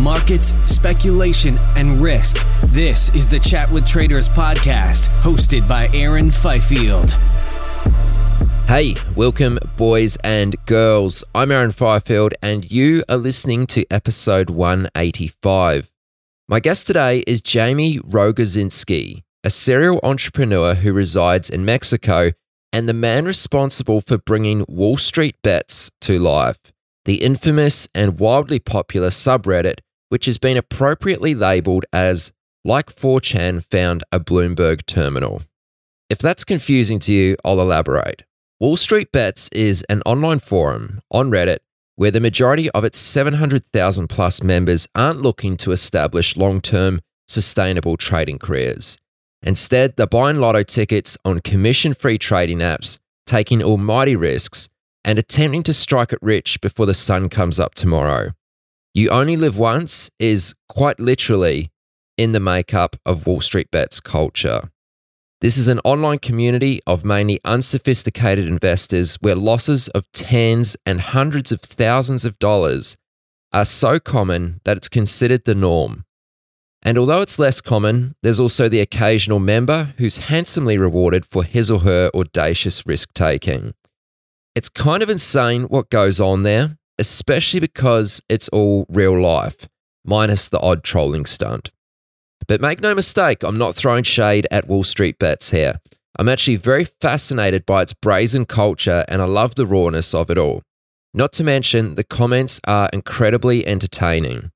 Markets, speculation, and risk. This is the Chat with Traders podcast, hosted by Aaron Fifield. Hey, welcome, boys and girls. I'm Aaron Fifield, and you are listening to episode 185. My guest today is Jaime Rogozinski, a serial entrepreneur who resides in Mexico and the man responsible for bringing Wall Street Bets to life, the infamous and wildly popular subreddit which has been appropriately labelled as like 4chan found a Bloomberg terminal. If that's confusing to you, I'll elaborate. Wall Street Bets is an online forum on Reddit where the majority of its 700,000 plus members aren't looking to establish long term sustainable trading careers. Instead, they're buying lotto tickets on commission free trading apps, taking almighty risks, and attempting to strike it rich before the sun comes up tomorrow. You only live once is quite literally in the makeup of Wall Street Bets culture. This is an online community of mainly unsophisticated investors where losses of tens and hundreds of thousands of dollars are so common that it's considered the norm. And although it's less common, there's also the occasional member who's handsomely rewarded for his or her audacious risk taking. It's kind of insane what goes on there, especially because it's all real life, minus the odd trolling stunt. But make no mistake, I'm not throwing shade at Wall Street bets here. I'm actually very fascinated by its brazen culture and I love the rawness of it all. Not to mention, the comments are incredibly entertaining.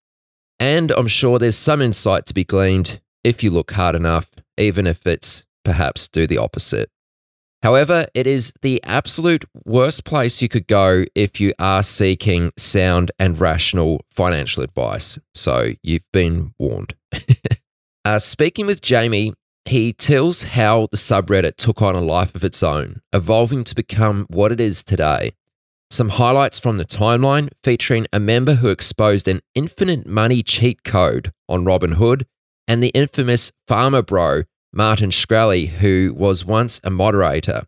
And I'm sure there's some insight to be gleaned if you look hard enough, even if it's perhaps do the opposite. However, it is the absolute worst place you could go if you are seeking sound and rational financial advice. So you've been warned. uh, speaking with Jaime, he tells how the subreddit took on a life of its own, evolving to become what it is today. Some highlights from the timeline featuring a member who exposed an infinite money cheat code on Robinhood and the infamous Pharma Bro Martin Shkreli, who was once a moderator,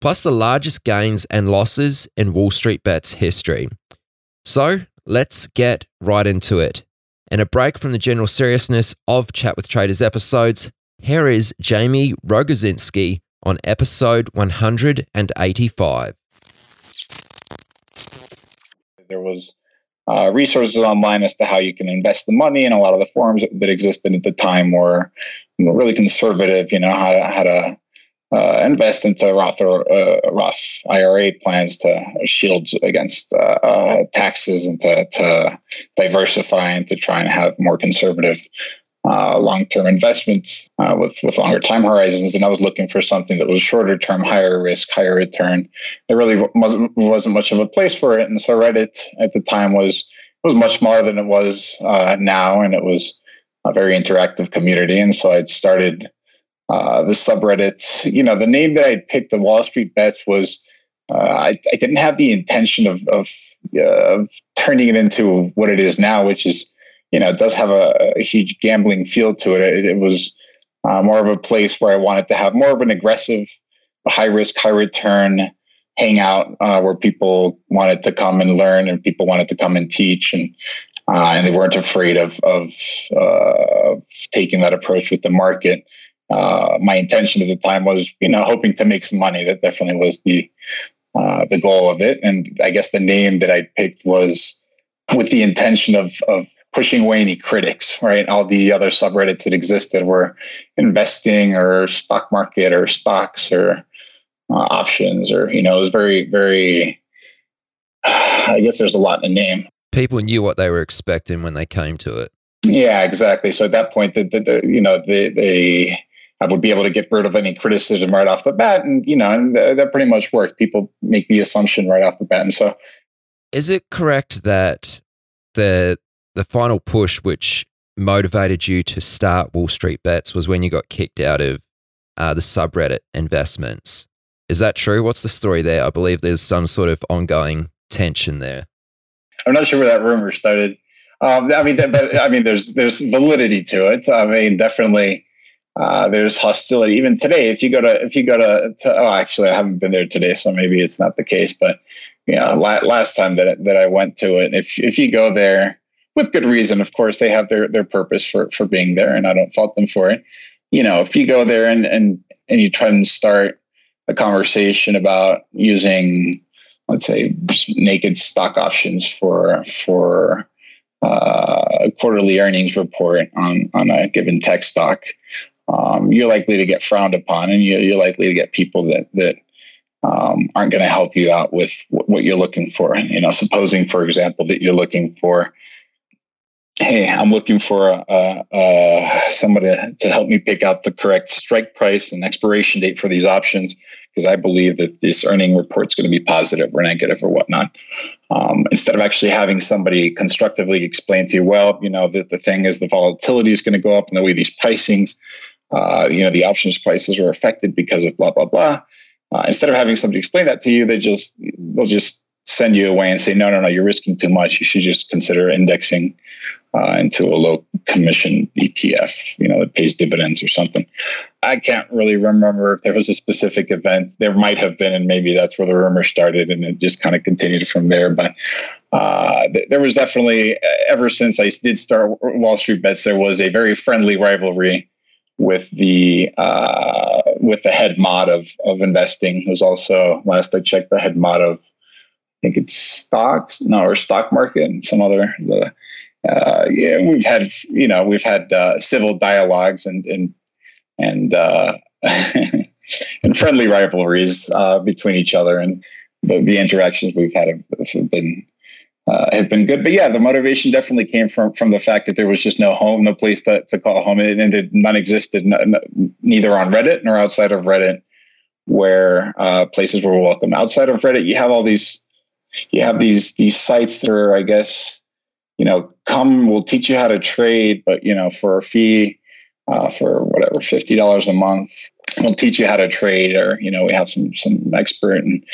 plus the largest gains and losses in Wall Street Bets history. So let's get right into it. And a break from the general seriousness of Chat with Traders episodes, here is Jaime Rogozinski on episode 185. There was uh, resources online as to how you can invest the money, and a lot of the forums that existed at the time were really conservative. You know how to how to uh, invest into Roth or uh, Roth IRA plans to shield against uh, uh, taxes and to, to diversify and to try and have more conservative uh, long-term investments uh, with with longer time horizons. And I was looking for something that was shorter term, higher risk, higher return. There really wasn't wasn't much of a place for it, and so Reddit at the time was was much smaller than it was now, and it was a very interactive community. And so I'd started uh, the subreddits. You know, the name that I'd picked, the Wall Street Bets, was uh, I, I, didn't have the intention of of, uh, of, turning it into what it is now, which is you know it does have a, a huge gambling feel to it. It, it was uh, more of a place where I wanted to have more of an aggressive high risk, high return hangout uh, where people wanted to come and learn and people wanted to come and teach and uh, and they weren't afraid of of, uh, taking that approach with the market. Uh, my intention at the time was, you know, hoping to make some money. That definitely was the uh, the goal of it. And I guess the name that I picked was with the intention of of pushing away any critics. Right, all the other subreddits that existed were investing or stock market or stocks or uh, options or you know, it was very very. I guess there's a lot in the name people knew what they were expecting when they came to it. Yeah, exactly. So at that point, the, the, the you know they they I would be able to get rid of any criticism right off the bat, and you know, and that pretty much worked. People make the assumption right off the bat, and so. Is it correct that the the final push, which motivated you to start Wall Street Bets, was when you got kicked out of uh, the subreddit investments? Is that true? What's the story there? I believe there's some sort of ongoing tension there. I'm not sure where that rumor started. Um, I mean, but, I mean, there's there's validity to it. I mean, definitely, uh, there's hostility. Even today, if you go to if you go to, to, oh, actually, I haven't been there today, so maybe it's not the case. But you know, la- last time that that I went to it, if if you go there with good reason, of course, they have their their purpose for for being there, and I don't fault them for it. You know, if you go there and and and you try and start a conversation about using let's say naked stock options for for uh, a quarterly earnings report on on a given tech stock, um, you're likely to get frowned upon, and you're, you're likely to get people that that um, aren't going to help you out with what you're looking for. You know, supposing, for example, that you're looking for hey, I'm looking for uh, uh, somebody to help me pick out the correct strike price and expiration date for these options because I believe that this earning report is going to be positive or negative or whatnot. Um, instead of actually having somebody constructively explain to you, well, you know, the, the thing is the volatility is going to go up and the way these pricings, uh, you know, the options prices are affected because of blah, blah, blah. Uh, instead of having somebody explain that to you, they just, they'll just send you away and say, no, no, no, you're risking too much. You should just consider indexing uh, into a low commission ETF, you know, that pays dividends or something. I can't really remember if there was a specific event. There might have been, and maybe that's where the rumor started, and it just kind of continued from there. But uh, th- there was definitely, ever since I did start Wall Street Bets, there was a very friendly rivalry with the uh, with the head mod of of investing. Who's also last I checked, the head mod of think it's stocks, no, or stock market and some other. The, uh, yeah, we've had you know we've had uh, civil dialogues and and and uh, and friendly rivalries uh, between each other, and the, the interactions we've had have, have been. Uh, have been good, but yeah, the motivation definitely came from from the fact that there was just no home, no place to, to call home, and it none existed, no, no, neither on Reddit nor outside of Reddit, where uh, places were welcome. Outside of Reddit, you have all these you have these these sites that are, I guess, you know, come we'll teach you how to trade, but you know, for a fee, uh, for whatever fifty dollars a month, we'll teach you how to trade, or you know, we have some some expert and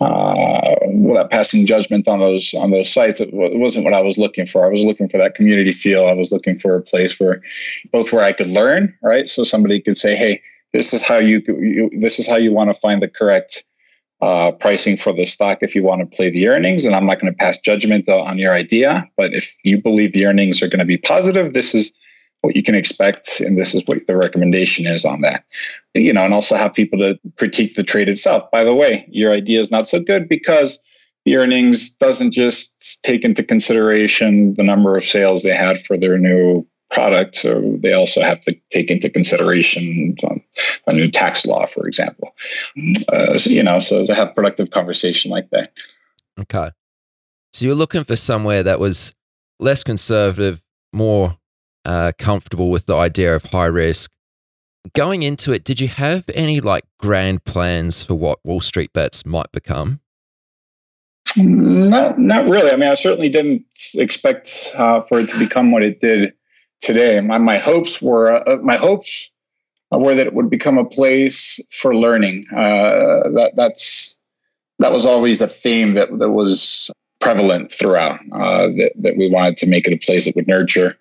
uh, without passing judgment on those on those sites, it, it wasn't what I was looking for. I was looking for that community feel. I was looking for a place where both where I could learn, right? So somebody could say, "Hey, this is how you, you this is how you want to find the correct." Uh, pricing for the stock if you want to play the earnings. And I'm not going to pass judgment on your idea. But if you believe the earnings are going to be positive, this is what you can expect. And this is what the recommendation is on that. You know, and also have people to critique the trade itself. By the way, your idea is not so good because the earnings doesn't just take into consideration the number of sales they had for their new product. So they also have to take into consideration a new tax law, for example. Uh, so, you know, so to have productive conversation like that. Okay. So you're looking for somewhere that was less conservative, more uh, comfortable with the idea of high risk. Going into it, did you have any like grand plans for what Wall Street bets might become? Not, not really. I mean, I certainly didn't expect uh, for it to become what it did today. My, my hopes were uh, my hopes were that it would become a place for learning. Uh, that that's that was always the theme that that was prevalent throughout. Uh, that that we wanted to make it a place that would nurture.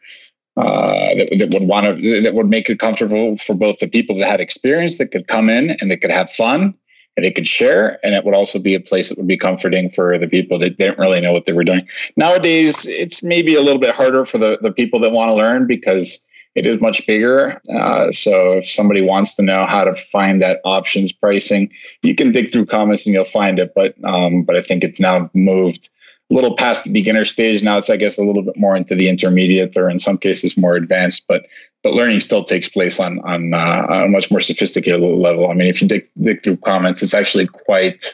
Uh, that, that would want to that would make it comfortable for both the people that had experience that could come in and that could have fun they could share. And it would also be a place that would be comforting for the people that didn't really know what they were doing. Nowadays, it's maybe a little bit harder for the, the people that want to learn because it is much bigger. Uh, so if somebody wants to know how to find that options pricing, you can dig through comments and you'll find it. But um, but I think it's now moved little past the beginner stage. Now it's I guess a little bit more into the intermediate or in some cases more advanced. But but learning still takes place on on, uh, on a much more sophisticated level. I mean, if you dig dig through comments, it's actually quite.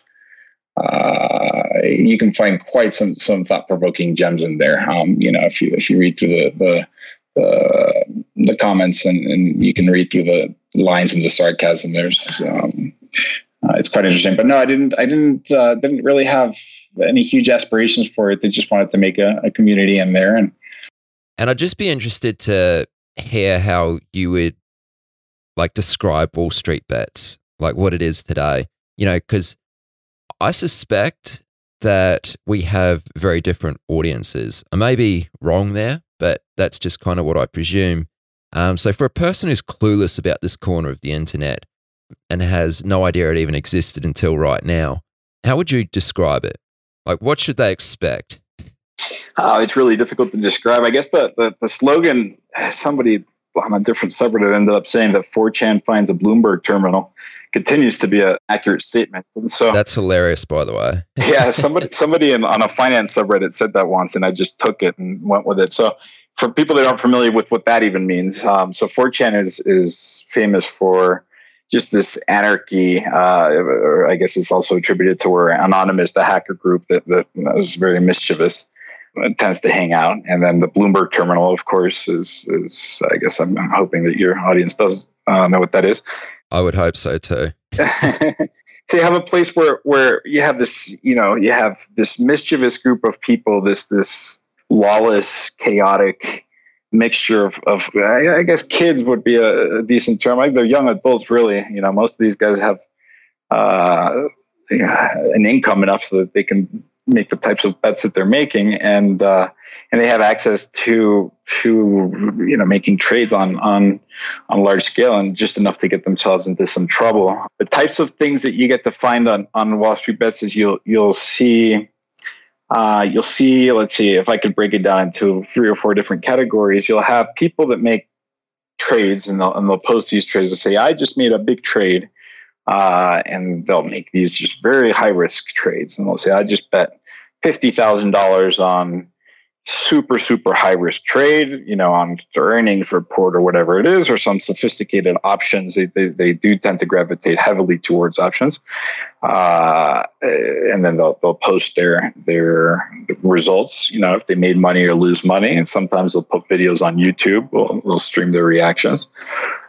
Uh, you can find quite some some thought provoking gems in there. Um, you know, if you if you read through the the the, the comments and, and you can read through the lines and the sarcasm. There's um, uh, it's quite interesting. But no, I didn't. I didn't. Uh, didn't really have any huge aspirations for it. They just wanted to make a, a community in there, and and I'd just be interested to hear how you would like describe Wall Street bets, like what it is today. You know, because I suspect that we have very different audiences. I may be wrong there, but that's just kind of what I presume. Um, so, for a person who's clueless about this corner of the internet and has no idea it even existed until right now, how would you describe it? Like, what should they expect? Uh, it's really difficult to describe. I guess the, the, the slogan, somebody on a different subreddit ended up saying that 4chan finds a Bloomberg terminal continues to be an accurate statement. And so that's hilarious, by the way. yeah, somebody somebody in, on a finance subreddit said that once, and I just took it and went with it. So for people that aren't familiar with what that even means, um, so 4chan is is famous for just this anarchy, uh, or I guess it's also attributed to where Anonymous, the hacker group that, that was very mischievous, tends to hang out. And then the Bloomberg terminal, of course, is is I guess I'm, I'm hoping that your audience does uh, know what that is. I would hope so too. so you have a place where where you have this, you know, you have this mischievous group of people, this this lawless, chaotic mixture of, of I guess kids would be a, decent term. Like they're young adults, really. You know, most of these guys have uh, an income enough so that they can make the types of bets that they're making, and uh, and they have access to to you know making trades on on on large scale and just enough to get themselves into some trouble. The types of things that you get to find on on Wall Street bets is you'll you'll see. Uh, you'll see, let's see, if I could break it down into three or four different categories, you'll have people that make trades and they'll, and they'll post these trades and say, I just made a big trade uh, and they'll make these just very high risk trades. And they'll say, I just bet $50,000 on super, super high risk trade, you know, on earnings report or whatever it is, or some sophisticated options. They, they, they do tend to gravitate heavily towards options. Uh, and then they'll, they'll post their, their results, you know, if they made money or lose money. And sometimes they'll put videos on YouTube, we'll, they'll stream their reactions.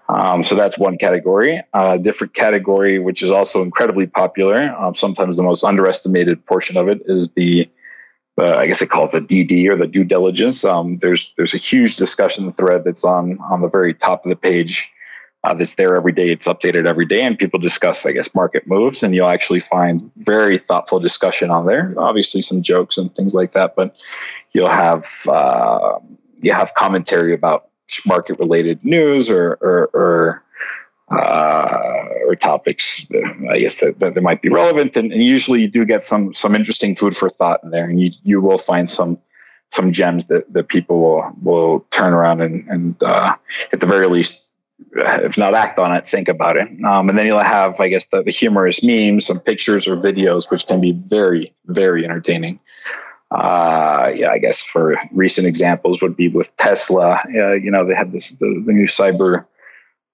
Um, so that's one category. A uh, different category, which is also incredibly popular, um, sometimes the most underestimated portion of it, is the, uh, I guess they call it the DD or the due diligence. Um, there's there's a huge discussion thread that's on on the very top of the page. Uh, that's there every day. It's updated every day, and people discuss, I guess, market moves. And you'll actually find very thoughtful discussion on there. Obviously, some jokes and things like that, but you'll have uh, you have commentary about market related news or or, or, uh, or topics I guess that, that, that might be relevant and, and, usually you do get some some interesting food for thought in there and you you will find some some gems that, that people will will turn around and, and uh, at the very least if not act on it, think about it. Um, and then you'll have, I guess, the, the humorous memes, some pictures or videos, which can be very, very entertaining. Uh, yeah, I guess for recent examples would be with Tesla. Uh, you know, they had this the, the new cyber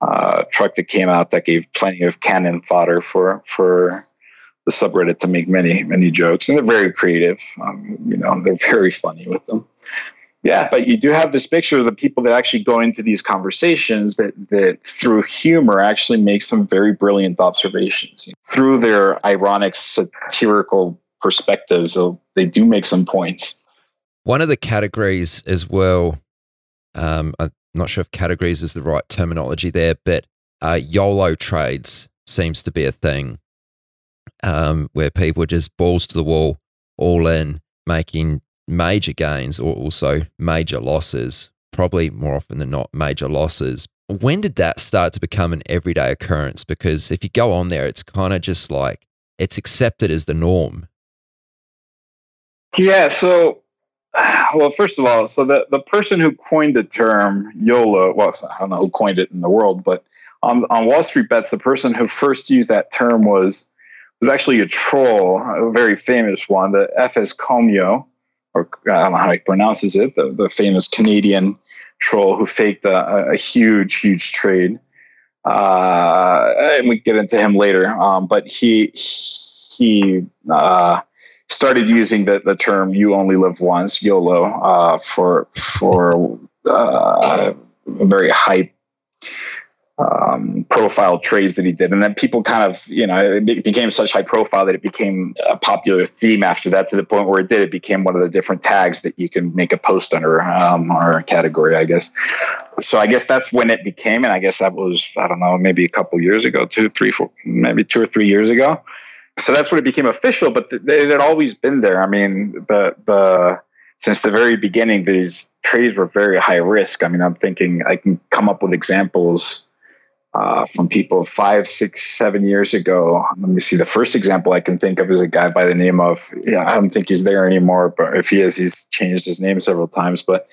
uh, truck that came out that gave plenty of cannon fodder for for the subreddit to make many many jokes, and they're very creative. Um, you know, they're very funny with them. Yeah, but you do have this picture of the people that actually go into these conversations that that through humor actually make some very brilliant observations through their ironic satirical perspectives. So they do make some points. One of the categories as well, um, I'm not sure if categories is the right terminology there, but uh, YOLO trades seems to be a thing um, where people just balls to the wall, all in, making major gains or also major losses, probably more often than not, major losses. When did that start to become an everyday occurrence? Because if you go on there, it's kind of just like it's accepted as the norm? Yeah. So, well, first of all, so the, the person who coined the term YOLO, well, I don't know who coined it in the world, but on, on Wall Street Bets, the person who first used that term was was actually a troll, a very famous one, the FS Comeau, or I don't know how he pronounces it, the, the famous Canadian troll who faked a, a huge, huge trade. Uh, and we get into him later. Um, but he he uh, started using the, the term "you only live once" (YOLO) uh, for for uh, very hype um, profile trades that he did. And then people kind of, you know, it became such high profile that it became a popular theme after that to the point where it did. It became one of the different tags that you can make a post under um, or a category, I guess. So I guess that's when it became. And I guess that was, I don't know, maybe a couple years ago, two, three, four, maybe two or three years ago. So that's when it became official, but it had always been there. I mean, the, the, since the very beginning, these trades were very high risk. I mean, I'm thinking I can come up with examples uh, from people five, six, seven years ago. Let me see. The first example I can think of is a guy by the name of, yeah, I don't think he's there anymore, but if he is, he's changed his name several times. But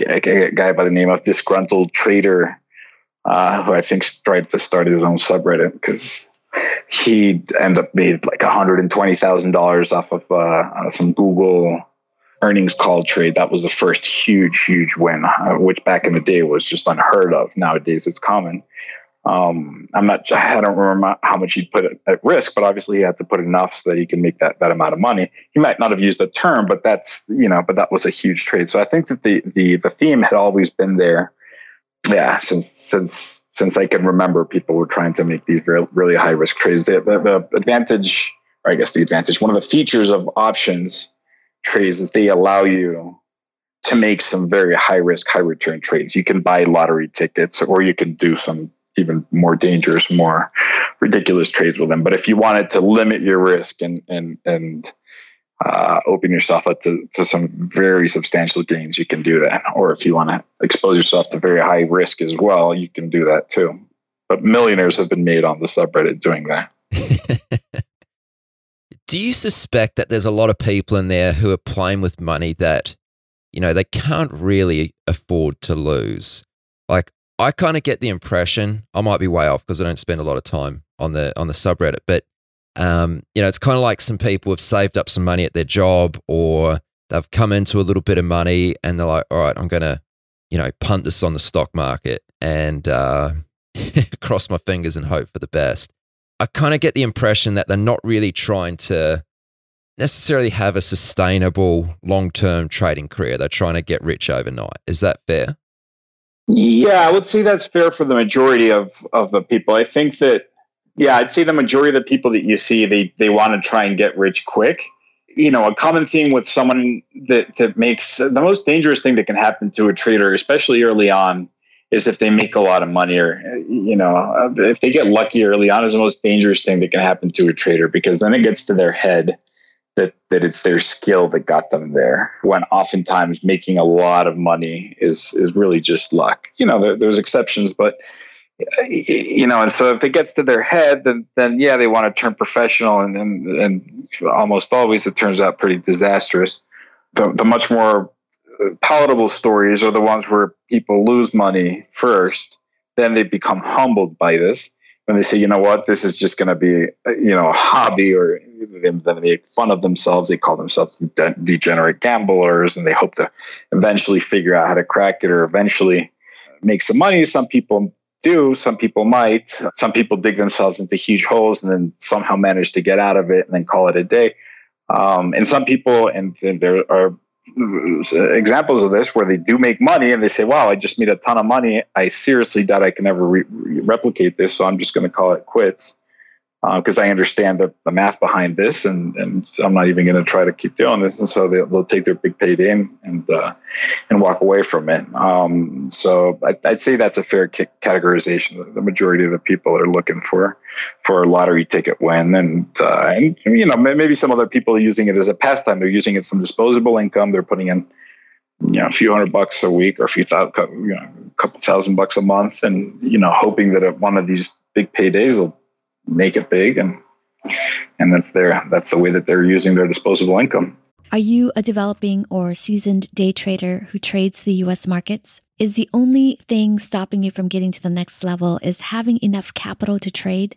a, a guy by the name of Disgruntled Trader, uh, who I think tried to start his own subreddit because he ended up made like $120,000 off of uh, some Google earnings call trade. That was the first huge, huge win, uh, which back in the day was just unheard of. Nowadays, it's common. Um, I'm not. I don't remember how much he put at risk, but obviously he had to put enough so that he can make that that amount of money. He might not have used the term, but that's you know, but that was a huge trade. So I think that the the the theme had always been there. Yeah, since since since I can remember, people were trying to make these really, high risk trades. The, the, the advantage, or I guess the advantage, one of the features of options trades is they allow you to make some very high risk, high return trades. You can buy lottery tickets, or you can do some even more dangerous, more ridiculous trades with them. But if you wanted to limit your risk and and and uh, open yourself up to, to some very substantial gains, you can do that. Or if you want to expose yourself to very high risk as well, you can do that too. But millionaires have been made on the subreddit doing that. do you suspect that there's a lot of people in there who are playing with money that, you know, they can't really afford to lose? Like, I kind of get the impression I might be way off because I don't spend a lot of time on the on the subreddit, but um, you know, it's kind of like some people have saved up some money at their job or they've come into a little bit of money and they're like, all right, I'm gonna, you know, punt this on the stock market and uh, cross my fingers and hope for the best. I kind of get the impression that they're not really trying to necessarily have a sustainable long term trading career. They're trying to get rich overnight. Is that fair? Yeah, I would say that's fair for the majority of of the people. I think that yeah, I'd say the majority of the people that you see they they want to try and get rich quick. You know, a common theme with someone that that makes the most dangerous thing that can happen to a trader, especially early on, is if they make a lot of money or you know if they get lucky early on is the most dangerous thing that can happen to a trader because then it gets to their head that that it's their skill that got them there when oftentimes making a lot of money is is really just luck you know there, there's exceptions but you know and so if it gets to their head then then yeah they want to turn professional and and, and almost always it turns out pretty disastrous the, the much more uh, palatable stories are the ones where people lose money first then they become humbled by this when they say, you know what, this is just going to be, uh, you know, a hobby, or then they make fun of themselves. They call themselves de- degenerate gamblers, and they hope to eventually figure out how to crack it or eventually uh, make some money. Some people do, some people might. Some people dig themselves into huge holes and then somehow manage to get out of it and then call it a day. Um, and some people, and, and there are examples of this where they do make money and they say, "Wow, I just made a ton of money. I seriously doubt I can ever re- replicate this, so I'm just going to call it quits." Because uh, I understand the, the math behind this, and, and I'm not even going to try to keep doing this. And so they'll, they'll take their big payday and and, uh, and walk away from it. Um, so I, would say that's a fair categorization. The majority of the people are looking for for a lottery ticket win, and uh, and you know maybe some other people are using it as a pastime. They're using it as some disposable income. They're putting in you know a few hundred bucks a week or a few thousand, you know, a couple thousand bucks a month, and you know hoping that at one of these big paydays they'll make it big and and that's their that's the way that they're using their disposable income. Are you a developing or seasoned day trader who trades the US markets? Is the only thing stopping you from getting to the next level is having enough capital to trade?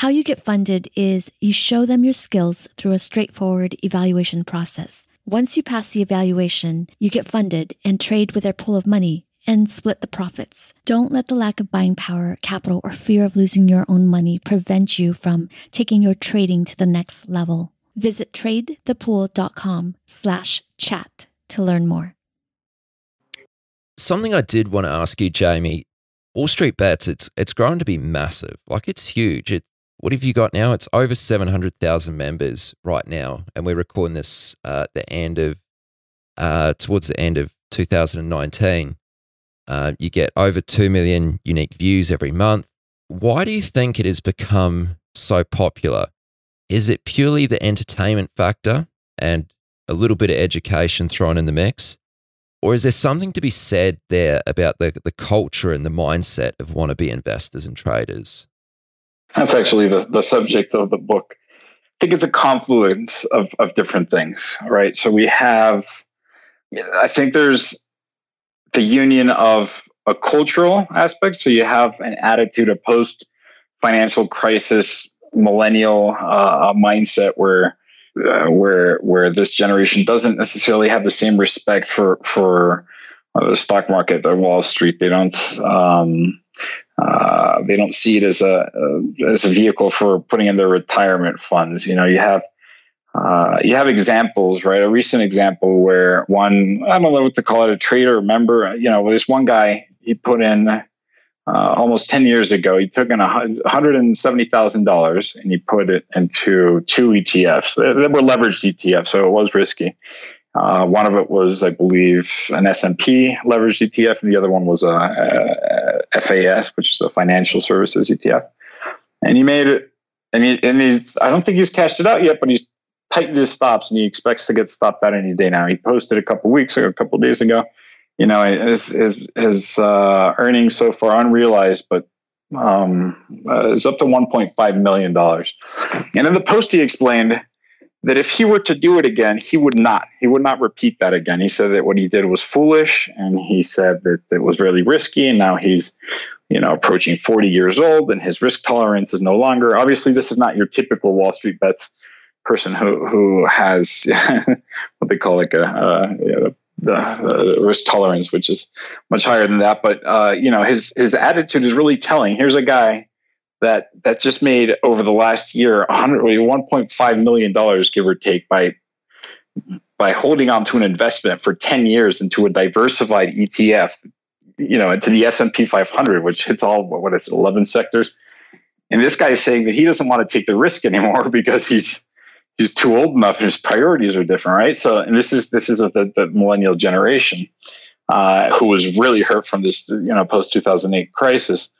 How you get funded is you show them your skills through a straightforward evaluation process. Once you pass the evaluation, you get funded and trade with their pool of money and split the profits. Don't let the lack of buying power, capital, or fear of losing your own money prevent you from taking your trading to the next level. Visit tradethepool.com slash chat to learn more. Something I did want to ask you, Jaime, Wall Street Bets, it's it's grown to be massive. Like it's huge. It what have you got now? It's over 700,000 members right now. And we're recording this uh, the end of, uh, towards the end of 2019. Uh, you get over 2 million unique views every month. Why do you think it has become so popular? Is it purely the entertainment factor and a little bit of education thrown in the mix? Or is there something to be said there about the, the culture and the mindset of wannabe investors and traders? That's actually the, the subject of the book. I think it's a confluence of, of different things, right? So we have, I think there's the union of a cultural aspect. So you have an attitude of post financial crisis millennial uh, mindset where uh, where where this generation doesn't necessarily have the same respect for for uh, the stock market, the Wall Street. They don't um, uh, they don't see it as a uh, as a vehicle for putting in their retirement funds. You know, you have uh, you have examples, right? A recent example where one, I don't know what to call it, a trader, member, you know, there's one guy, he put in uh, almost 10 years ago, he took in $170,000 and he put it into two ETFs. They, were leveraged ETFs, so it was risky. Uh, one of it was, I believe, an S&P leveraged ETF, and the other one was a, a FAS, which is a financial services ETF. And he made it, and he and he's I don't think he's cashed it out yet, but he's tightened his stops and he expects to get stopped out any day now. He posted a couple weeks ago, a couple days ago. You know, his his, his uh, earnings so far unrealized, but um, uh, is up to 1.5 million dollars. And in the post, he explained that if he were to do it again, he would not. He would not repeat that again. He said that what he did was foolish, and he said that it was really risky. And now he's, you know, approaching 40 years old, and his risk tolerance is no longer. Obviously, this is not your typical Wall Street bets person who who has what they call like a the, uh, risk tolerance, which is much higher than that. But uh, you know, his his attitude is really telling. Here's a guy that that just made over the last year 100 1.5 million dollars, give or take, by by holding on to an investment for 10 years into a diversified ETF, you know, into the S&P 500, which hits all what is it, 11 sectors. And this guy is saying that he doesn't want to take the risk anymore because he's he's too old enough and his priorities are different, right? So, and this is this is the, the millennial generation uh, who was really hurt from this, you know, post two thousand eight crisis,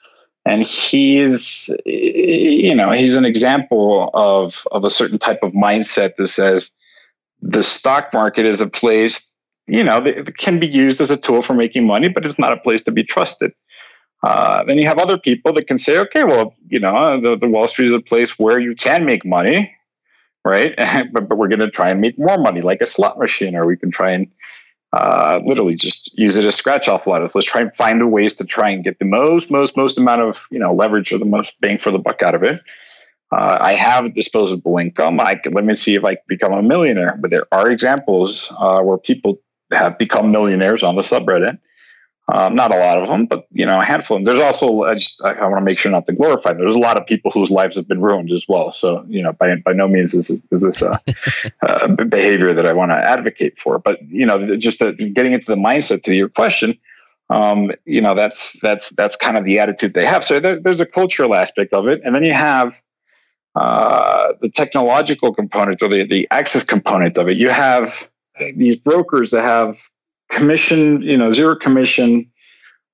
and he's, you know, he's an example of of a certain type of mindset that says the stock market is a place, you know, that can be used as a tool for making money, but it's not a place to be trusted. Uh, then you have other people that can say, okay, well, you know, the, the Wall Street is a place where you can make money right? but, but we're going to try and make more money like a slot machine, or we can try and uh, literally just use it as scratch off letters. Let's try and find ways to try and get the most, most, most amount of you know leverage or the most bang for the buck out of it. Uh, I have disposable income. I can let me see if I can become a millionaire. But there are examples uh, where people have become millionaires on the subreddit um, not a lot of them, but you know, a handful. There's also I, just, I, I want to make sure not to glorify. Them. There's a lot of people whose lives have been ruined as well. So you know, by by no means is this, is this a, a behavior that I want to advocate for. But you know, just the, getting into the mindset to your question, um, you know, that's that's that's kind of the attitude they have. So there, there's a cultural aspect of it, and then you have uh, the technological component or the the access component of it. You have these brokers that have commission, you know, zero commission,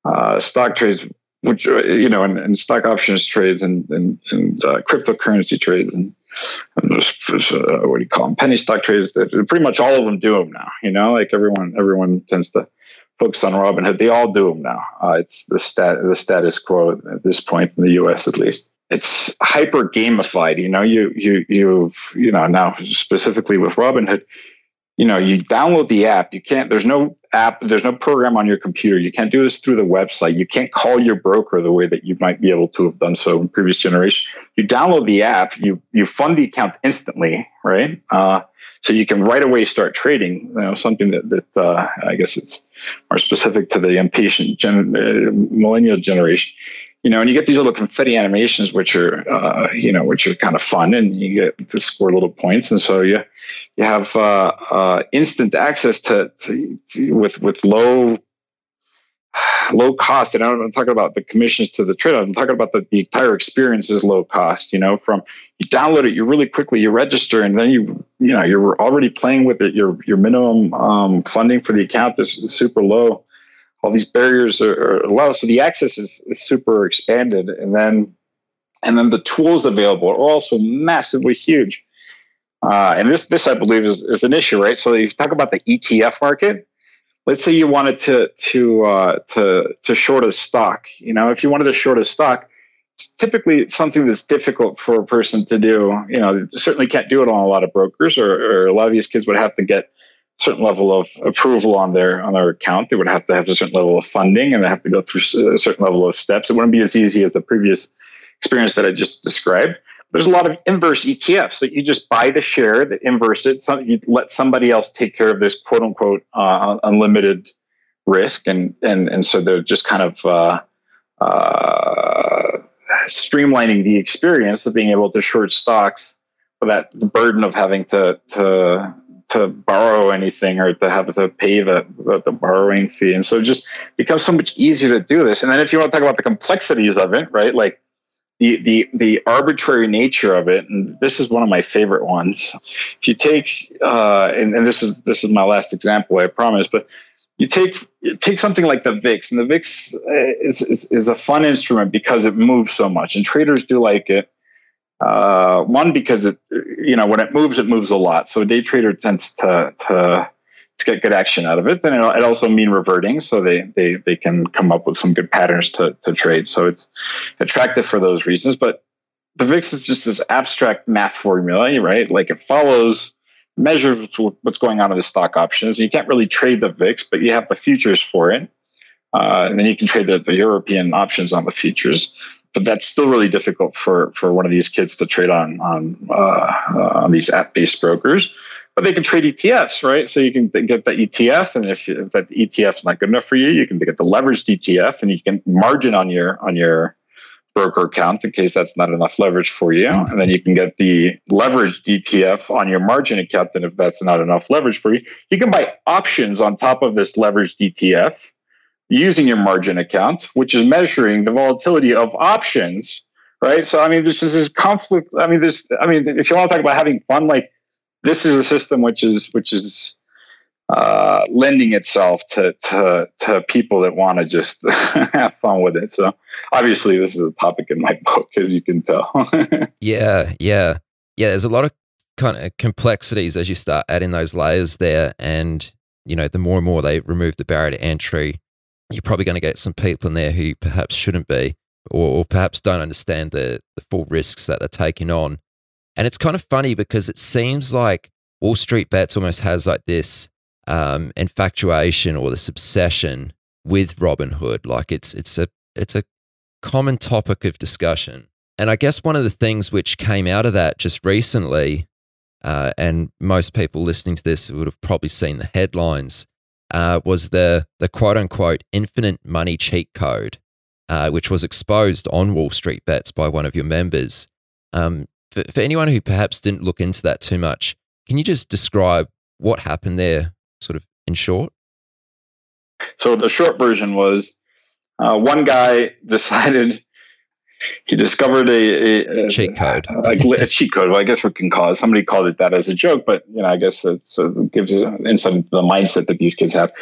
uh, stock trades, which you know, and, and stock options trades and and, and uh, cryptocurrency trades and, and there's, there's uh, what do you call them? Penny stock trades. That pretty much all of them do them now. You know, like everyone everyone tends to focus on Robinhood. They all do them now. Uh, it's the stat the status quo at this point in the U.S. at least. It's hyper gamified. You know, you you you you know now specifically with Robinhood, you know, you download the app. You can't. There's no app. There's no program on your computer. You can't do this through the website. You can't call your broker the way that you might be able to have done so in previous generation. You download the app. You you fund the account instantly, right? Uh, so you can right away start trading. You know, something that that uh, I guess it's more specific to the impatient gen, uh, millennial generation. You know, and you get these little confetti animations, which are uh, you know, which are kind of fun, and you get to score little points, and so you you have uh, uh, instant access to, to, to with with low low cost and i'm talking about the commissions to the trader i'm talking about the, the entire experience is low cost you know from you download it you really quickly you register and then you you know you're already playing with it your your minimum um, funding for the account is, super low all these barriers are, are low so the access is, is super expanded. And then and then the tools available are also massively huge. Uh, and this this i believe is, is an issue right? So you talk about the etf market. Let's say you wanted to to uh, to to short a stock. You know, if you wanted to short a stock, it's typically something that's difficult for a person to do. You know, certainly can't do it on a lot of brokers, or, or a lot of these kids would have to get certain level of approval on their on their account. They would have to have a certain level of funding, and they have to go through a certain level of steps. It wouldn't be as easy as the previous experience that I just described there's a lot of inverse ETFs that you just buy the share that inverse it. Some, you let somebody else take care of this quote unquote uh, unlimited risk, and and and so they're just kind of uh, uh, streamlining the experience of being able to short stocks without the burden of having to to to borrow anything or to have to pay the, the, the borrowing fee, and so it just becomes so much easier to do this. And then if you want to talk about the complexities of it, right, like the the the arbitrary nature of it, and this is one of my favorite ones. If you take, uh, and, and this is this is my last example, I promise, but you take take something like the VIX, and the VIX uh, is, is, is a fun instrument because it moves so much, and traders do like it. Uh, one because it, you know, when it moves, it moves a lot. So a day trader tends to to to get good action out of it. Then it also mean reverting, so they they they can come up with some good patterns to to trade. So it's attractive for those reasons. But the VIX is just this abstract math formula, right? Like it follows measures what's going on in the stock options. You can't really trade the VIX, but you have the futures for it. Uh, and then you can trade the, the European options on the futures but that's still really difficult for for one of these kids to trade on on uh, uh, on these app based brokers but they can trade ETFs, right? So you can get the ETF, and if, if that ETF is not good enough for you, you can get the leveraged ETF, and you can margin on your on your broker account in case that's not enough leverage for you, and then you can get the leveraged ETF on your margin account. And if that's not enough leverage for you, you can buy options on top of this leveraged ETF using your margin account, which is measuring the volatility of options, right? So I mean, this is this conflict. I mean, this. I mean, if you want to talk about having fun, like this is a system which is which is uh, lending itself to, to to people that want to just have fun with it. So obviously, this is a topic in my book, as you can tell. yeah, yeah, yeah. There's a lot of kind of complexities as you start adding those layers there, and you know, the more and more they remove the barrier to entry, you're probably going to get some people in there who perhaps shouldn't be, or, or perhaps don't understand the the full risks that they're taking on. And it's kind of funny because it seems like Wall Street Bets almost has like this um, infatuation or this obsession with Robinhood. Like it's it's a it's a common topic of discussion. And I guess one of the things which came out of that just recently, uh, and most people listening to this would have probably seen the headlines, uh, was the the quote unquote infinite money cheat code, uh, which was exposed on Wall Street Bets by one of your members. Um, for, for anyone who perhaps didn't look into that too much, can you just describe what happened there, sort of in short? So the short version was uh, one guy decided he discovered a, a cheat code, a, a, cheat code. Well, I guess we can call it. Somebody called it that as a joke, but you know, I guess it gives you insight into the mindset that these kids have.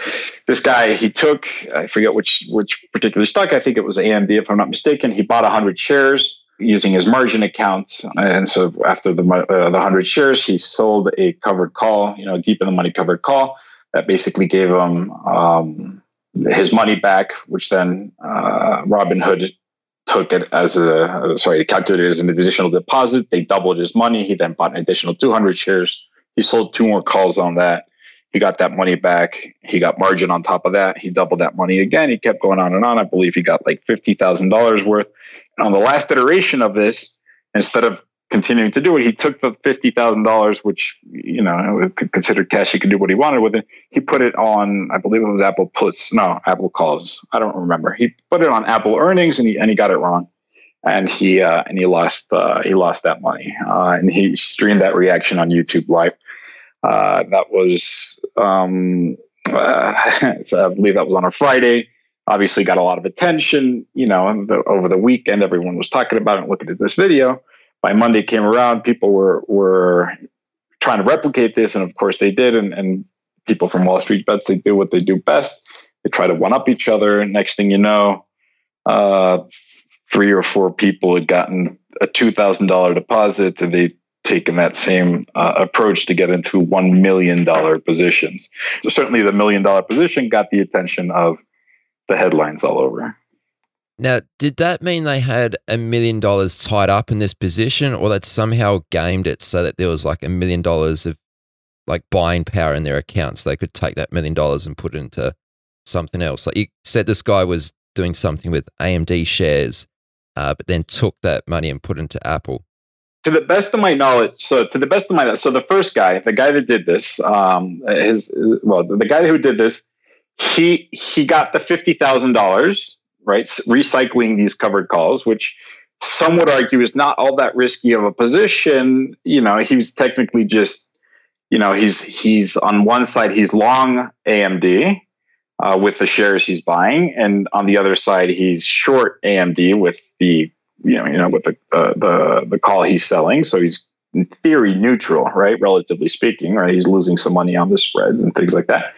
This guy, he took, I forget which which particular stock. I think it was AMD, if I'm not mistaken. He bought hundred shares using his margin account, and so after the uh, the hundred shares, he sold a covered call. You know, deep in the money covered call that basically gave him. Um, his money back, which then uh, Robinhood took it as a sorry, calculated as an additional deposit. They doubled his money. He then bought an additional 200 shares. He sold two more calls on that. He got that money back. He got margin on top of that. He doubled that money again. He kept going on and on. I believe he got like fifty thousand dollars worth. And on the last iteration of this, instead of continuing to do it. He took the fifty thousand dollars, which you know considered cash. He could do what he wanted with it. He put it on, I believe it was Apple puts, no Apple calls. I don't remember. He put it on Apple earnings, and he and he got it wrong, and he uh, and he lost uh, he lost that money, uh, and he streamed that reaction on YouTube Live. Uh, that was, um, uh, so I believe that was on a Friday. Obviously, got a lot of attention. You know, over the weekend, everyone was talking about it looking at this video by Monday came around, people were were trying to replicate this, and of course they did. And, and people from Wall Street bets they do what they do best. They try to one up each other. Next thing you know, uh, three or four people had gotten a two thousand dollar deposit, and they taken that same uh, approach to get into one million dollar positions. So certainly, the million dollar position got the attention of the headlines all over. Now, did that mean they had a million dollars tied up in this position, or that somehow gamed it so that there was like a million dollars of like buying power in their accounts? They could take that million dollars and put it into something else. Like you said, this guy was doing something with AMD shares, uh, but then took that money and put it into Apple. To the best of my knowledge, so to the best of my knowledge, so the first guy, the guy that did this, um, his well, the guy who did this, he he got the fifty thousand dollars right? Recycling these covered calls, which some would argue is not all that risky of a position. You know, he's technically just, you know, he's he's on one side he's long AMD uh, with the shares he's buying, and on the other side he's short AMD with the you know you know with the uh, the the call he's selling. So he's in theory neutral, right? Relatively speaking, right? He's losing some money on the spreads and things like that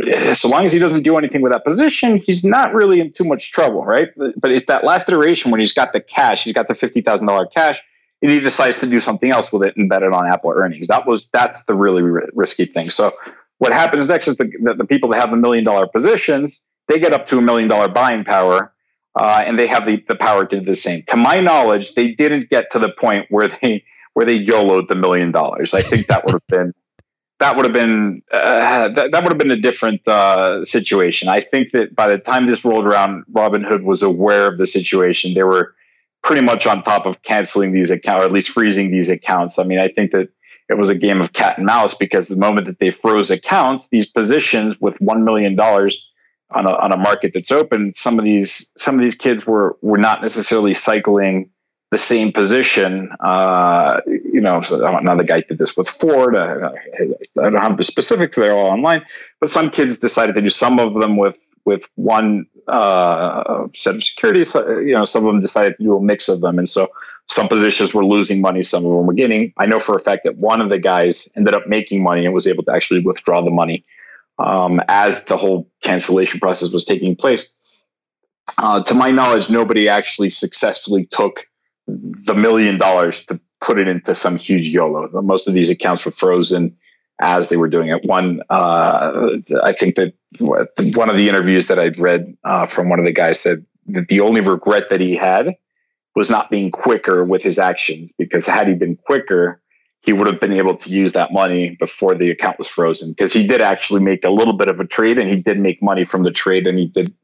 so long as he doesn't do anything with that position, he's not really in too much trouble, right? But it's that last iteration when he's got the cash, he's got the fifty thousand dollar cash, and he decides to do something else with it and bet it on Apple earnings. That was that's the really risky thing. So what happens next is the, the, people that have the million dollar positions, they get up to a million dollar buying power, uh, and they have the, the power to do the same. To my knowledge, they didn't get to the point where they where they YOLO'd the million dollars. I think that would have been that would have been uh, that, that would have been a different uh, situation. I think that by the time this rolled around, Robinhood was aware of the situation. They were pretty much on top of canceling these accounts, or at least freezing these accounts. I mean, I think that it was a game of cat and mouse because the moment that they froze accounts, these positions with one million dollars on a on a market that's open, some of these some of these kids were were not necessarily cycling the same position. Uh, you know, another guy did this with Ford. I, I, don't have the specifics; they're all online. But some kids decided to do some of them with with one uh, set of securities. You know, some of them decided to do a mix of them, and so some positions were losing money, some of them were gaining. I know for a fact that one of the guys ended up making money and was able to actually withdraw the money um, as the whole cancellation process was taking place. Uh, to my knowledge, nobody actually successfully took the million dollars to put it into some huge YOLO. Most of these accounts were frozen as they were doing it. One, uh, I think that one of the interviews that I'd read uh, from one of the guys said that the only regret that he had was not being quicker with his actions because had he been quicker, he would have been able to use that money before the account was frozen because he did actually make a little bit of a trade and he did make money from the trade and he did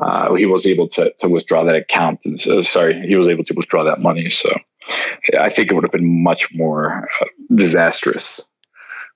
uh, he was able to to withdraw that account. So, sorry, he was able to withdraw that money. So I think it would have been much more uh, disastrous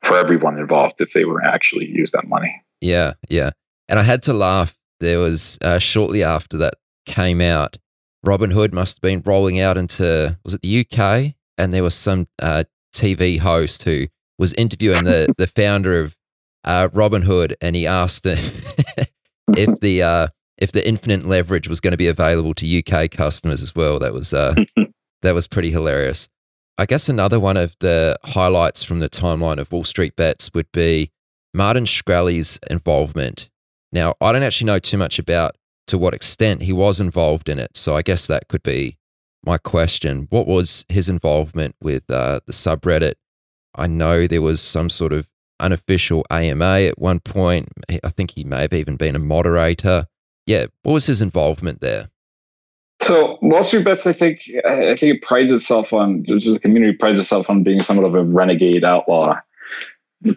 for everyone involved if they were actually use that money. Yeah, yeah. And I had to laugh. There was uh, shortly after that came out, Robinhood must have been rolling out into was it the UK, and there was some uh, TV host who was interviewing the the founder of uh, Robinhood, and he asked if the uh, if the infinite leverage was going to be available to UK customers as well. That was uh, that was pretty hilarious. I guess another one of the highlights from the timeline of Wall Street Bets would be Martin Shkreli's involvement. Now, I don't actually know too much about to what extent he was involved in it, so I guess that could be my question. What was his involvement with uh, the subreddit? I know there was some sort of unofficial AMA at one point. I think he may have even been a moderator. Yeah, what was his involvement there? So Wall Street Bets, I think, I think it prides itself on the community prides itself on being somewhat of a renegade outlaw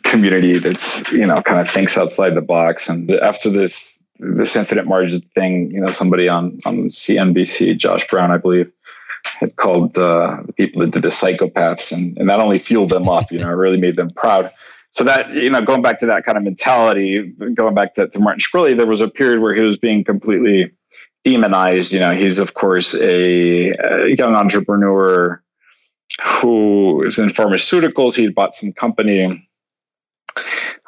community that's you know kind of thinks outside the box. And after this this infinite margin thing, you know, somebody on on CNBC, Josh Brown, I believe, had called uh, the people that did the psychopaths, and and that only fueled them up. You know, it really made them proud. So that you know, going back to that kind of mentality, going back to, to Martin Shkreli, there was a period where he was being completely demonized. You know, he's of course a, a young entrepreneur who is in pharmaceuticals. He bought some company.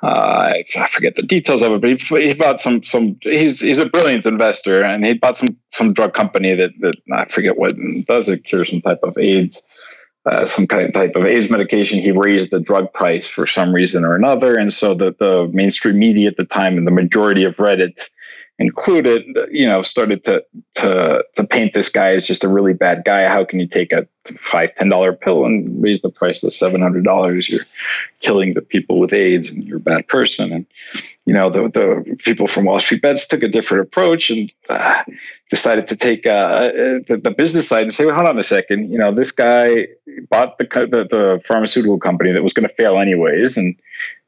Uh, I forget the details of it, but he, he bought some some. He's he's a brilliant investor, and he bought some some drug company that that I forget what does it cure some type of AIDS, uh, some kind of type of AIDS medication. He raised the drug price for some reason or another, and so the the mainstream media at the time and the majority of Reddit included, you know, started to to to paint this guy as just a really bad guy. How can you take a five ten dollar pill and raise the price to seven hundred dollars? You're killing the people with AIDS, and you're a bad person. And you know, the the people from Wall Street Bets took a different approach and uh, decided to take uh, the, the business side and say, well, hold on a second. You know, this guy bought the the, the pharmaceutical company that was going to fail anyways, and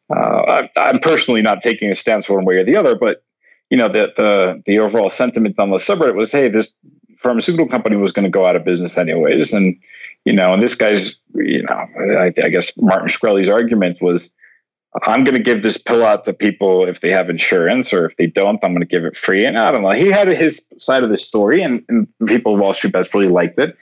uh, I'm personally not taking a stance one way or the other, but you know, the the the overall sentiment on the subreddit was, hey, this pharmaceutical company was going to go out of business anyways, and you know, and this guy's, you know, I, I guess Martin Shkreli's argument was, I'm going to give this pill out to people if they have insurance, or if they don't, I'm going to give it free. And I don't know, he had his side of the story, and, and people Wall Street Bets really liked it.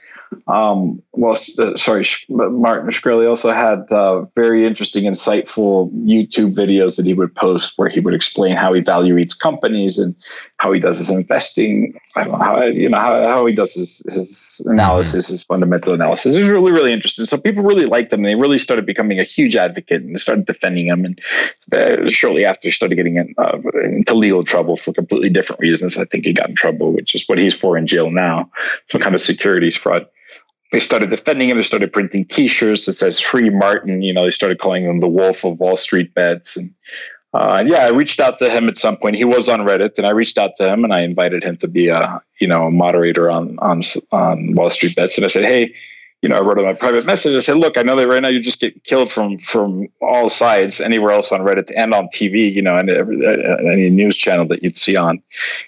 Um, well, uh, sorry, Martin Shkreli also had uh, very interesting, insightful YouTube videos that he would post where he would explain how he evaluates companies and how he does his investing. I don't know how you know how, how he does his, his analysis, mm-hmm. his fundamental analysis. It was really really interesting. So people really liked him. And they really started becoming a huge advocate and they started defending him. And uh, shortly after, he started getting in, uh, into legal trouble for completely different reasons. I think he got in trouble, which is what he's for in jail now, some kind of securities fraud they started defending him. They started printing T-shirts that says "Free Martin." You know, they started calling him the Wolf of Wall Street Bets. And uh, yeah, I reached out to him at some point. He was on Reddit, and I reached out to him and I invited him to be a you know a moderator on on on Wall Street Bets. And I said, hey, you know, I wrote him a private message. I said, look, I know that right now you just get killed from from all sides, anywhere else on Reddit and on TV, you know, and every, any news channel that you'd see on,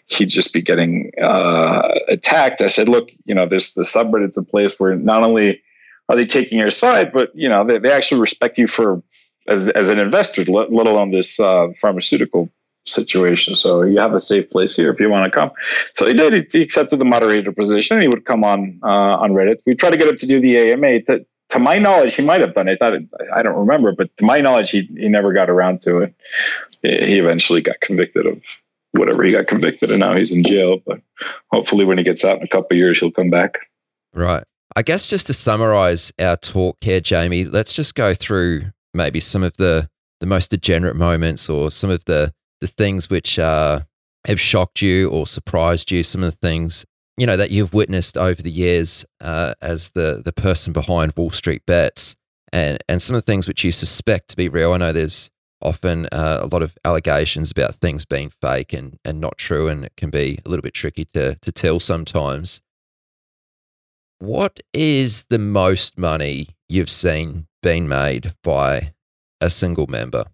he'd just be getting uh, attacked. I said, look, you know, this the subreddit's a place where not only are they taking your side, but you know, they, they actually respect you for as as an investor, let, let alone this uh, pharmaceutical situation. So you have a safe place here if you want to come. So he did. He accepted the moderator position. He would come on uh, on Reddit. We tried to get him to do the AMA. To, to my knowledge, he might have done it. I, I don't remember, but to my knowledge, he he never got around to it. He eventually got convicted of whatever he got convicted, and now he's in jail. But hopefully, when he gets out in a couple years, he'll come back. Right. I guess just to summarize our talk here, Jaime, let's just go through maybe some of the the most degenerate moments or some of the the things which uh, have shocked you or surprised you, some of the things you know that you've witnessed over the years uh, as the the person behind Wall Street Bets, and and some of the things which you suspect to be real. I know there's often uh, a lot of allegations about things being fake and and not true, and it can be a little bit tricky to to tell sometimes. What is the most money you've seen being made by a single member?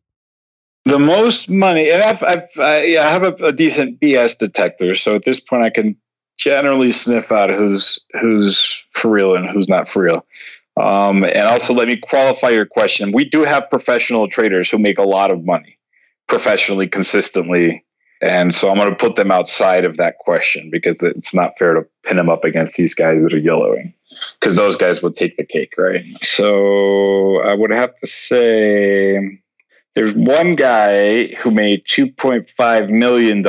The most money, and I've, I've I, I have a, a, decent BS detector, so at this point I can generally sniff out who's who's for real and who's not for real. Um, and also, let me qualify your question. We do have professional traders who make a lot of money professionally, consistently, and so I'm going to put them outside of that question because it's not fair to pin them up against these guys that are YOLOing because those guys would take the cake, right? So I would have to say there's one guy who made $2.5 million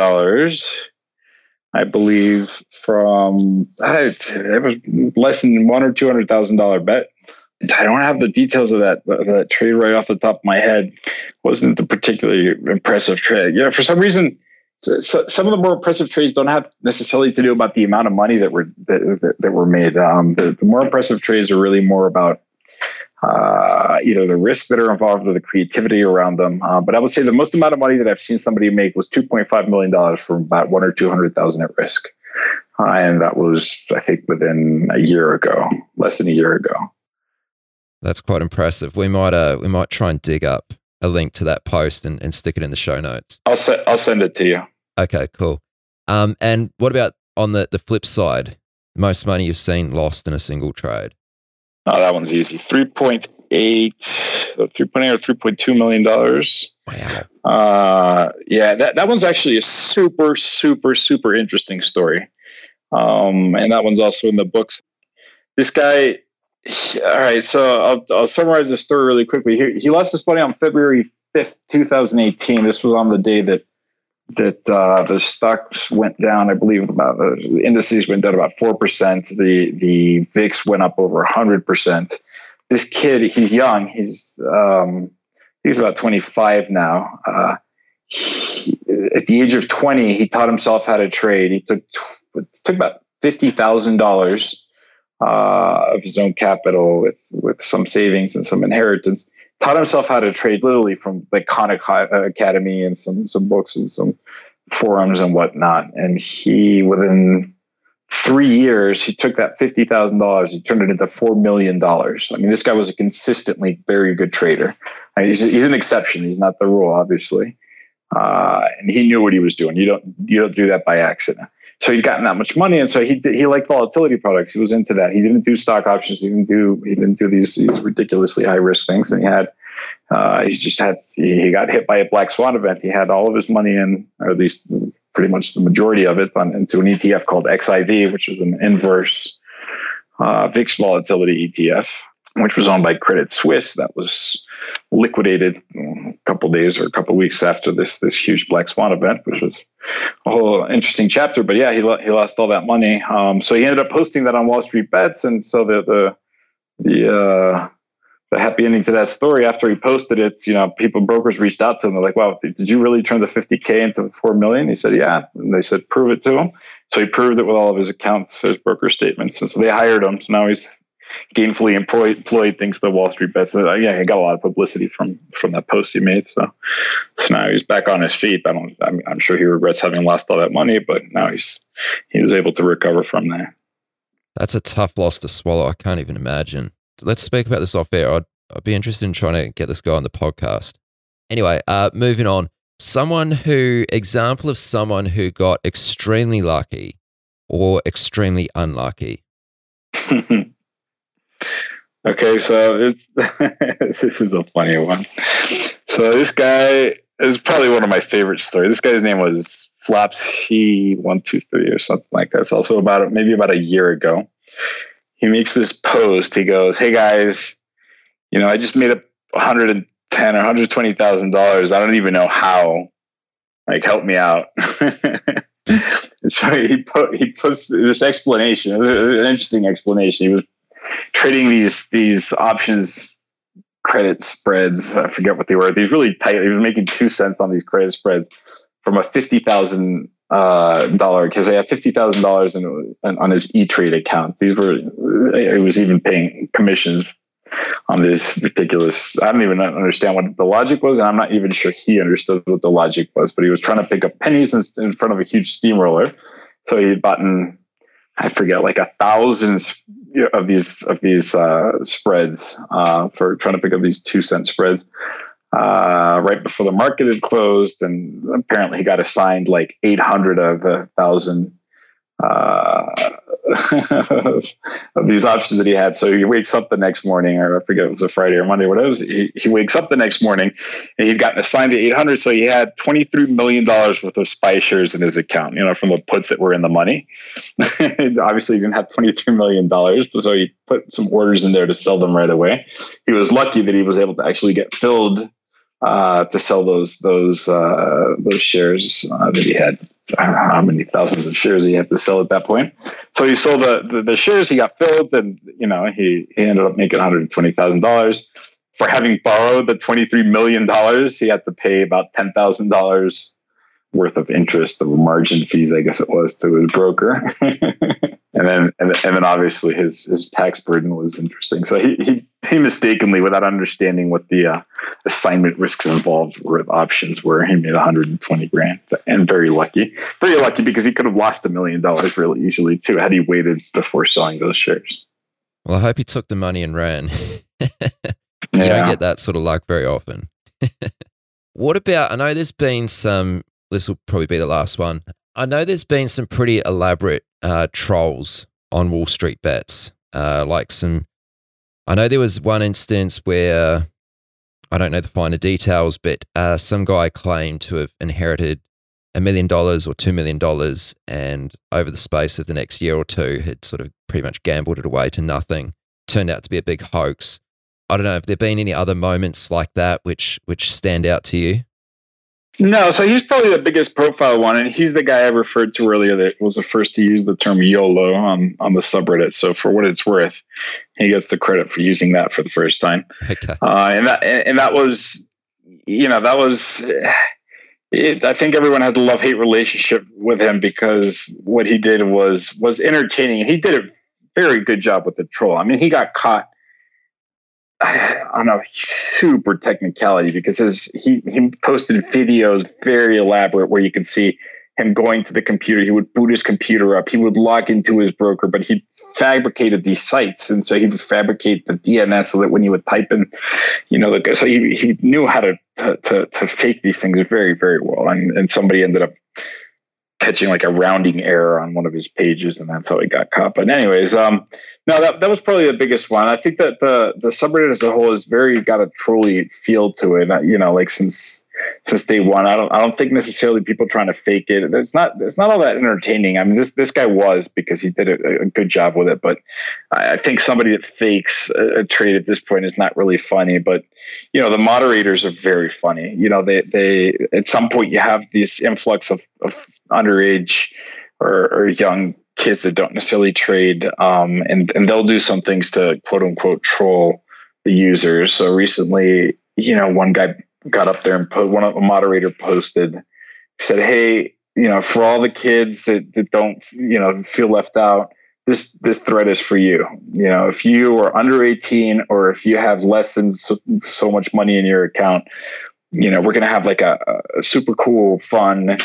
I believe, from it was less than one or two hundred thousand dollar bet. I don't have the details of that that trade right off the top of my head. wasn't the particularly impressive trade. Yeah, for some reason, so, so some of the more impressive trades don't have necessarily to do about the amount of money that were that, that, that were made. Um, the, the more impressive trades are really more about uh, either the risks that are involved or the creativity around them. Uh, but I would say the most amount of money that I've seen somebody make was $2.5 million from about one or 200,000 at risk. Uh, and that was, I think, within a year ago, less than a year ago. That's quite impressive. We might, uh, we might try and dig up a link to that post and, and stick it in the show notes. I'll, se- I'll send it to you. Okay, cool. Um, and what about on the, the flip side? Most money you've seen lost in a single trade? Oh, that one's easy. 3.8, 3.8 or 3.2 million dollars. Wow. Uh, yeah, that, that one's actually a super, super, super interesting story. Um, and that one's also in the books. This guy, all right, so I'll, I'll summarize the story really quickly. He, he lost his money on February 5th, 2018. This was on the day that that uh, the stocks went down. I believe about the indices went down about four percent. The the VIX went up over hundred percent. This kid, he's young. He's um, he's about twenty five now. Uh, he, at the age of twenty, he taught himself how to trade. He took took about fifty thousand dollars uh, of his own capital with with some savings and some inheritance taught himself how to trade literally from like Khan uh, Academy and some some books and some forums and whatnot. And he, within three years, he took that fifty thousand dollars, he turned it into four million dollars. I mean, this guy was a consistently very good trader. I mean, he's, he's an exception; he's not the rule, obviously. Uh, and he knew what he was doing. You don't you don't do that by accident. So he'd gotten that much money, and so he he liked volatility products. He was into that. He didn't do stock options. He didn't do he didn't do these these ridiculously high risk things. And he had uh, he just had he got hit by a black swan event. He had all of his money in, or at least pretty much the majority of it, on, into an ETF called XIV, which is an inverse uh, VIX volatility ETF which was owned by Credit Suisse, that was liquidated a couple days or a couple weeks after this this huge black swan event, which was a whole interesting chapter. But yeah, he he lost all that money. Um, so he ended up posting that on Wall Street Bets, and so the the the uh, the happy ending to that story after he posted it, you know, people brokers reached out to him. They're like, "Wow, did you really turn the 50k into 4 million?" He said, "Yeah." And they said, "Prove it to him." So he proved it with all of his accounts, his broker statements, and so they hired him. So now he's gainfully employed, employed thanks to Wall Street bets. Uh, yeah, he got a lot of publicity from from that post he made. So, so now he's back on his feet. I don't. I'm, I'm sure he regrets having lost all that money, but now he's he was able to recover from that. That's a tough loss to swallow. I can't even imagine. Let's speak about this off air. I'd, I'd be interested in trying to get this guy on the podcast. Anyway, uh, moving on. Someone who example of someone who got extremely lucky or extremely unlucky. Okay, so this is a funny one. So this guy is probably one of my favorite stories. This guy's name was Flopsy one two three or something like that. It's also about maybe about a year ago. He makes this post. He goes, "Hey guys, you know I just made up one hundred and ten or one hundred twenty thousand dollars. I don't even know how. Like, help me out." so he put he puts this explanation. An interesting explanation. He was trading these these options credit spreads. I forget what they were. These really tight. He was making two cents on these credit spreads from a fifty thousand uh, dollar because he had fifty thousand dollars on his E Trade account. These were he was even paying commissions on this ridiculous. I don't even understand what the logic was, and I'm not even sure he understood what the logic was. But he was trying to pick up pennies in, in front of a huge steamroller, so he bought in I forget like a thousand of these of these uh, spreads uh, for trying to pick up these two cent spreads uh, right before the market had closed, and apparently he got assigned like eight hundred of a thousand uh, of these options that he had. So he wakes up the next morning, or I forget it was a Friday or Monday, whatever. He, he wakes up the next morning and he'd gotten assigned to 800. So he had $23 million worth of SPY shares in his account, you know, from the puts that were in the money. Obviously, he didn't have $23 million, so he put some orders in there to sell them right away. He was lucky that he was able to actually get filled uh, to sell those those uh, those shares uh, that he had. I don't know how many thousands of shares he had to sell at that point. So he sold the, the, the shares. He got filled, and you know he he ended up making one hundred twenty thousand dollars for having borrowed the twenty three million dollars. He had to pay about ten thousand dollars worth of interest of margin fees, I guess it was, to his broker. and then and, and then obviously his his tax burden was interesting. So he he, he mistakenly, without understanding what the uh, assignment risks involved with options were, he made 120 grand, and very lucky, very lucky because he could have lost a million dollars really easily too had he waited before selling those shares. Well, I hope he took the money and ran. you yeah. don't get that sort of luck very often. what about? I know there's been some. This will probably be the last one. I know there's been some pretty elaborate uh, trolls on Wall Street bets. Uh, like some, I know there was one instance where I don't know the finer details, but uh, some guy claimed to have inherited a million dollars or two million dollars, and over the space of the next year or two, had sort of pretty much gambled it away to nothing. Turned out to be a big hoax. I don't know if there been any other moments like that which which stand out to you. No, so he's probably the biggest profile one, and he's the guy I referred to earlier that was the first to use the term YOLO on on the subreddit. So for what it's worth, he gets the credit for using that for the first time. Okay. Uh, and that and that was, you know, that was. It, I think everyone has a love hate relationship with him because what he did was was entertaining. He did a very good job with the troll. I mean, he got caught on a super technicality because his he he posted videos very elaborate where you could see him going to the computer. He would boot his computer up. He would log into his broker, but he fabricated these sites, and so he would fabricate the DNS so that when you would type in, you know, so he, he knew how to, to to to fake these things very very well. And and somebody ended up catching like a rounding error on one of his pages, and that's how he got caught. But anyways, um, no, that, that was probably the biggest one. I think that the the subreddit as a whole has very got a trolley feel to it. You know, like since since day one, I don't I don't think necessarily people trying to fake it. It's not it's not all that entertaining. I mean, this this guy was because he did a, a good job with it. But I, I think somebody that fakes a, a trade at this point is not really funny. But you know, the moderators are very funny. You know, they they at some point you have this influx of, of underage or, or young kids that don't necessarily trade, um, and and they'll do some things to quote unquote troll the users. So recently, you know, one guy got up there and put one of a moderator posted said, "Hey, you know, for all the kids that that don't you know feel left out." This, this thread is for you. You know, if you are under 18 or if you have less than so, so much money in your account, you know, we're going to have like a, a super cool, fun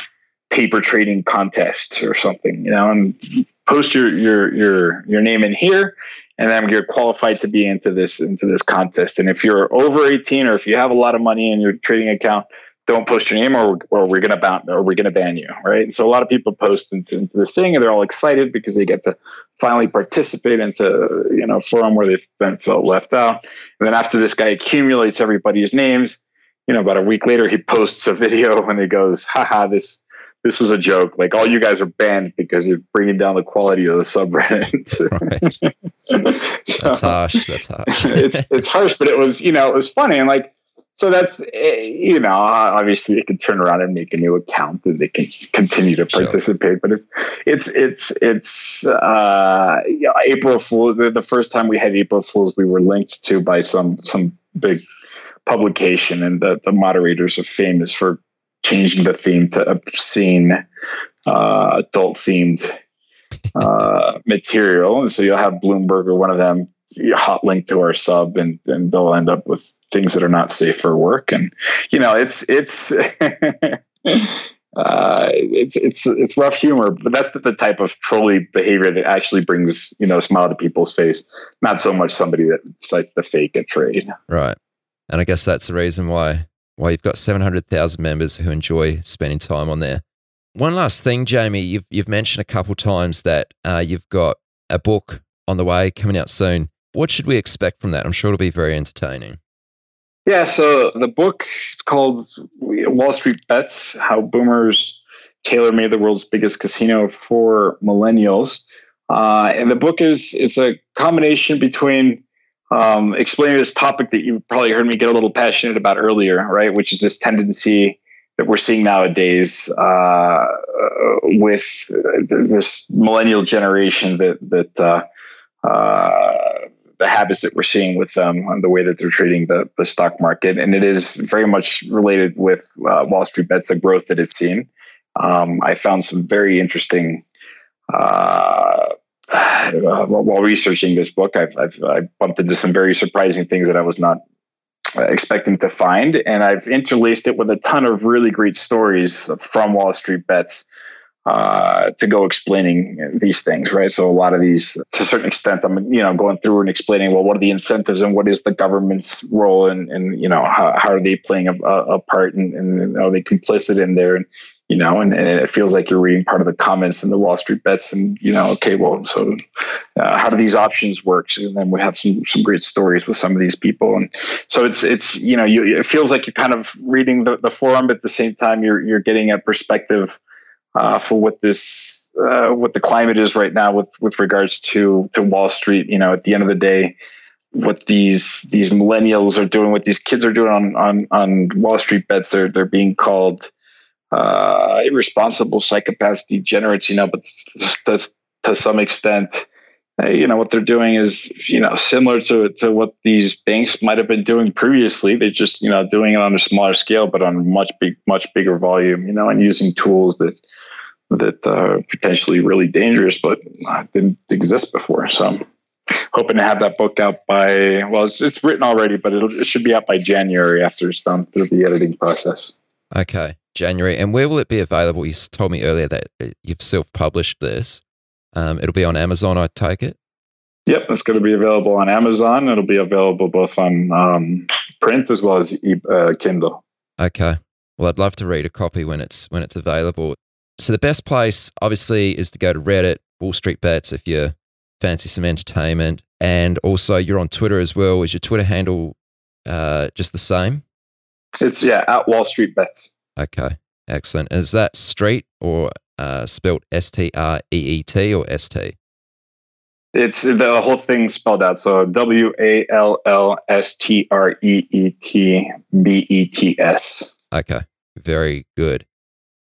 paper trading contest or something, you know, and post your your your your name in here, and then you're qualified to be into this into this contest. And if you're over 18 or if you have a lot of money in your trading account, don't post your name or, or we're gonna ban or we're gonna ban you, right? And So a lot of people post into, into this thing and they're all excited because they get to finally participate into you know forum where they've been felt left out. And then after this guy accumulates everybody's names, you know, about a week later he posts a video and he goes, haha, this this was a joke. Like all you guys are banned because you're bringing down the quality of the subreddit. so, that's harsh. That's harsh. it's it's harsh, but it was you know it was funny and like so that's eh, you know obviously they can turn around and make a new account and they can continue to participate. Sure. But it's it's it's it's uh, you know, April Fools. The first time we had April Fools, we were linked to by some some big publication, and the the moderators are famous for changing the theme to obscene, uh, adult themed uh, material. And so you'll have Bloomberg or one of them hot link to our sub, and, and they'll end up with things that are not safe for work. And you know, it's it's. uh, it's it's it's rough humor, but that's the, the type of trolley behavior that actually brings you know a smile to people's face. Not so much somebody that decides to fake a trade. Right, and I guess that's the reason why why you've got 700,000 members who enjoy spending time on there. One last thing, Jaime, you've, you've mentioned a couple times that uh, you've got a book on the way coming out soon. What should we expect from that? I'm sure it'll be very entertaining. Yeah, so the book is called Wall Street Bets How Boomers Tailor Made the World's Biggest Casino for Millennials. Uh, and the book is, is a combination between um, explaining this topic that you probably heard me get a little passionate about earlier, right? Which is this tendency that we're seeing nowadays uh, with this millennial generation that that uh, uh, the habits that we're seeing with them and the way that they're trading the, the stock market. And it is very much related with uh, Wall Street Bets, the growth that it's seen. Um, I found some very interesting, uh, while researching this book, I've, I've, I've, bumped into some very surprising things that I was not uh, expecting to find. And I've interlaced it with a ton of really great stories from Wall Street Bets uh, to go explaining these things, right? So a lot of these, to a certain extent, I'm you know going through and explaining well, what are the incentives and what is the government's role, and and you know how, how are they playing a, a part, and, and are they complicit in there, and you know, and, and, it feels like you're reading part of the comments in the Wall Street bets, and you know, okay, well, so uh, how do these options work? And then we have some some great stories with some of these people, and so it's it's you know, you, it feels like you're kind of reading the, the forum, but at the same time, you're you're getting a perspective uh, for what this uh, what the climate is right now with with regards to to Wall Street. You know, at the end of the day, what these these millennials are doing, what these kids are doing on on on Wall Street bets, they're they're being called uh, irresponsible psychopaths, degenerates. You know, but to, to some extent. Uh, you know what they're doing is you know similar to to what these banks might have been doing previously. They're just you know doing it on a smaller scale, but on much big much bigger volume. You know, and using tools that that uh, potentially really dangerous, but uh, didn't exist before. So hoping to have that book out by, well, it's, it's written already, but it should be out by January after it's done through the editing process. Okay, January. And where will it be available? You told me earlier that uh, you've self published this. Um, it'll be on Amazon, I take it? Yep, it's going to be available on Amazon. It'll be available both on um, print as well as e- uh, Kindle. Okay. Well, I'd love to read a copy when it's when it's available. So the best place, obviously, is to go to Reddit, Wall Street Bets, if you fancy some entertainment, and also you're on Twitter as well. Is your Twitter handle uh, just the same? It's yeah at Wall Street Bets. Okay, excellent. Is that street or uh, spelled S T R E E T or S T? It's the whole thing spelled out. So W A L L S T R E E T B E T S. Okay, very good.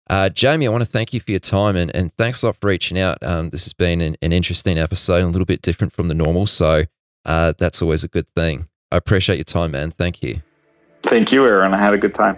Uh, Jaime, I want to thank you for your time and, and thanks a lot for reaching out. Um, this has been an, an, interesting episode, a little bit different from the normal. So uh, that's always a good thing. I appreciate your time, man. Thank you. Thank you, Aaron. I had a good time.